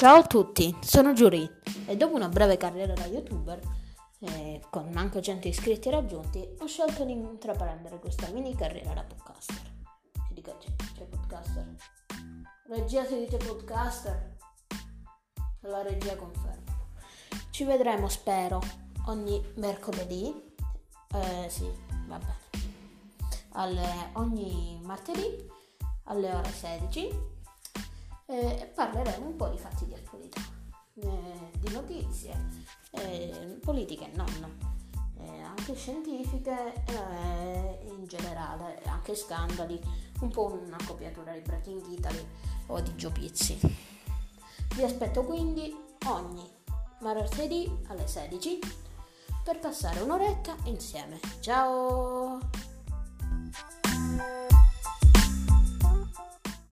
Ciao a tutti, sono Giuri e dopo una breve carriera da youtuber, eh, con manco 100 iscritti raggiunti, ho scelto di intraprendere questa mini carriera da podcaster. Si dica c'è, c'è podcaster. Regia si dice podcaster. La regia conferma. Ci vedremo, spero, ogni mercoledì. Eh, sì, va bene. Alle, ogni martedì alle ore 16 eh, parleremo un po' di fatti di attualità, eh, di notizie, eh, politiche e non, anche scientifiche eh, in generale, anche scandali, un po' una copiatura di Breaking Italy o di Gio Pizzi. Vi aspetto quindi ogni martedì alle 16 per passare un'oretta insieme. Ciao!